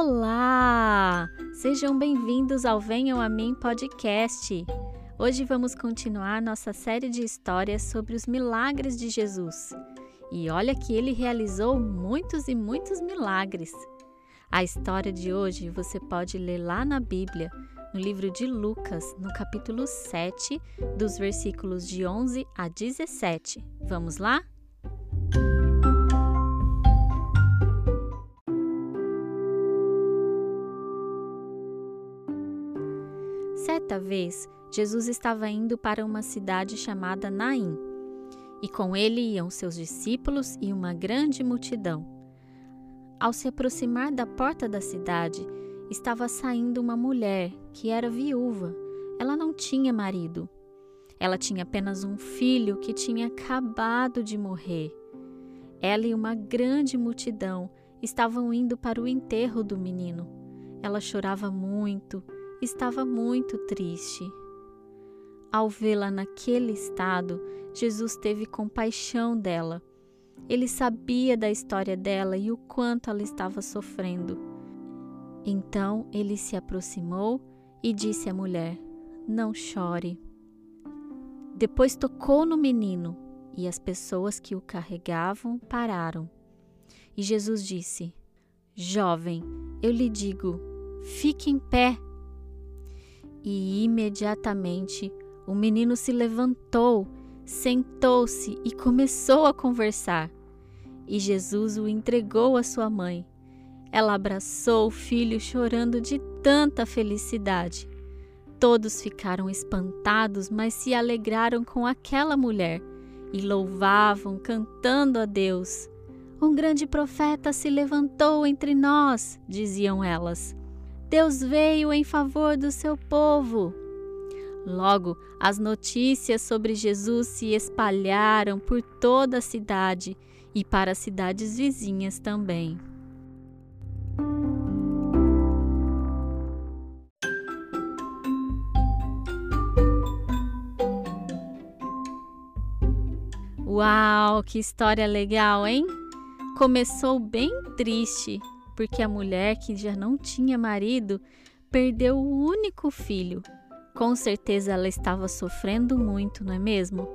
Olá! Sejam bem-vindos ao Venham a Mim podcast. Hoje vamos continuar nossa série de histórias sobre os milagres de Jesus. E olha que ele realizou muitos e muitos milagres. A história de hoje você pode ler lá na Bíblia, no livro de Lucas, no capítulo 7, dos versículos de 11 a 17. Vamos lá? Certa vez, Jesus estava indo para uma cidade chamada Naim, e com ele iam seus discípulos e uma grande multidão. Ao se aproximar da porta da cidade, estava saindo uma mulher que era viúva. Ela não tinha marido. Ela tinha apenas um filho que tinha acabado de morrer. Ela e uma grande multidão estavam indo para o enterro do menino. Ela chorava muito estava muito triste. Ao vê-la naquele estado, Jesus teve compaixão dela. Ele sabia da história dela e o quanto ela estava sofrendo. Então ele se aproximou e disse à mulher: Não chore. Depois tocou no menino e as pessoas que o carregavam pararam. E Jesus disse: Jovem, eu lhe digo, fique em pé e imediatamente o menino se levantou, sentou-se e começou a conversar. E Jesus o entregou à sua mãe. Ela abraçou o filho chorando de tanta felicidade. Todos ficaram espantados, mas se alegraram com aquela mulher e louvavam, cantando a Deus. Um grande profeta se levantou entre nós, diziam elas. Deus veio em favor do seu povo. Logo, as notícias sobre Jesus se espalharam por toda a cidade e para as cidades vizinhas também. Uau, que história legal, hein? Começou bem triste, porque a mulher que já não tinha marido perdeu o único filho. Com certeza ela estava sofrendo muito, não é mesmo?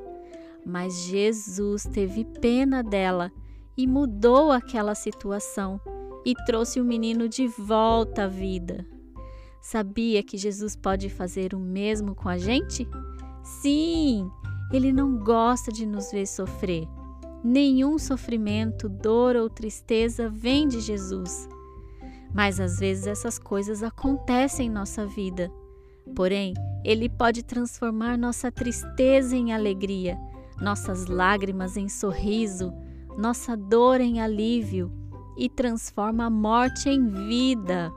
Mas Jesus teve pena dela e mudou aquela situação e trouxe o menino de volta à vida. Sabia que Jesus pode fazer o mesmo com a gente? Sim, ele não gosta de nos ver sofrer. Nenhum sofrimento, dor ou tristeza vem de Jesus. Mas às vezes essas coisas acontecem em nossa vida. Porém, Ele pode transformar nossa tristeza em alegria, nossas lágrimas em sorriso, nossa dor em alívio e transforma a morte em vida.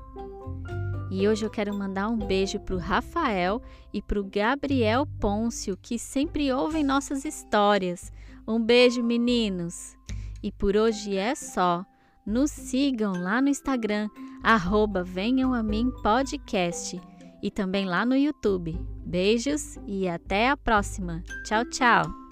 E hoje eu quero mandar um beijo para o Rafael e para o Gabriel Pôncio, que sempre ouvem nossas histórias. Um beijo, meninos! E por hoje é só. Nos sigam lá no Instagram, arroba Venham a Mim Podcast e também lá no YouTube. Beijos e até a próxima. Tchau, tchau!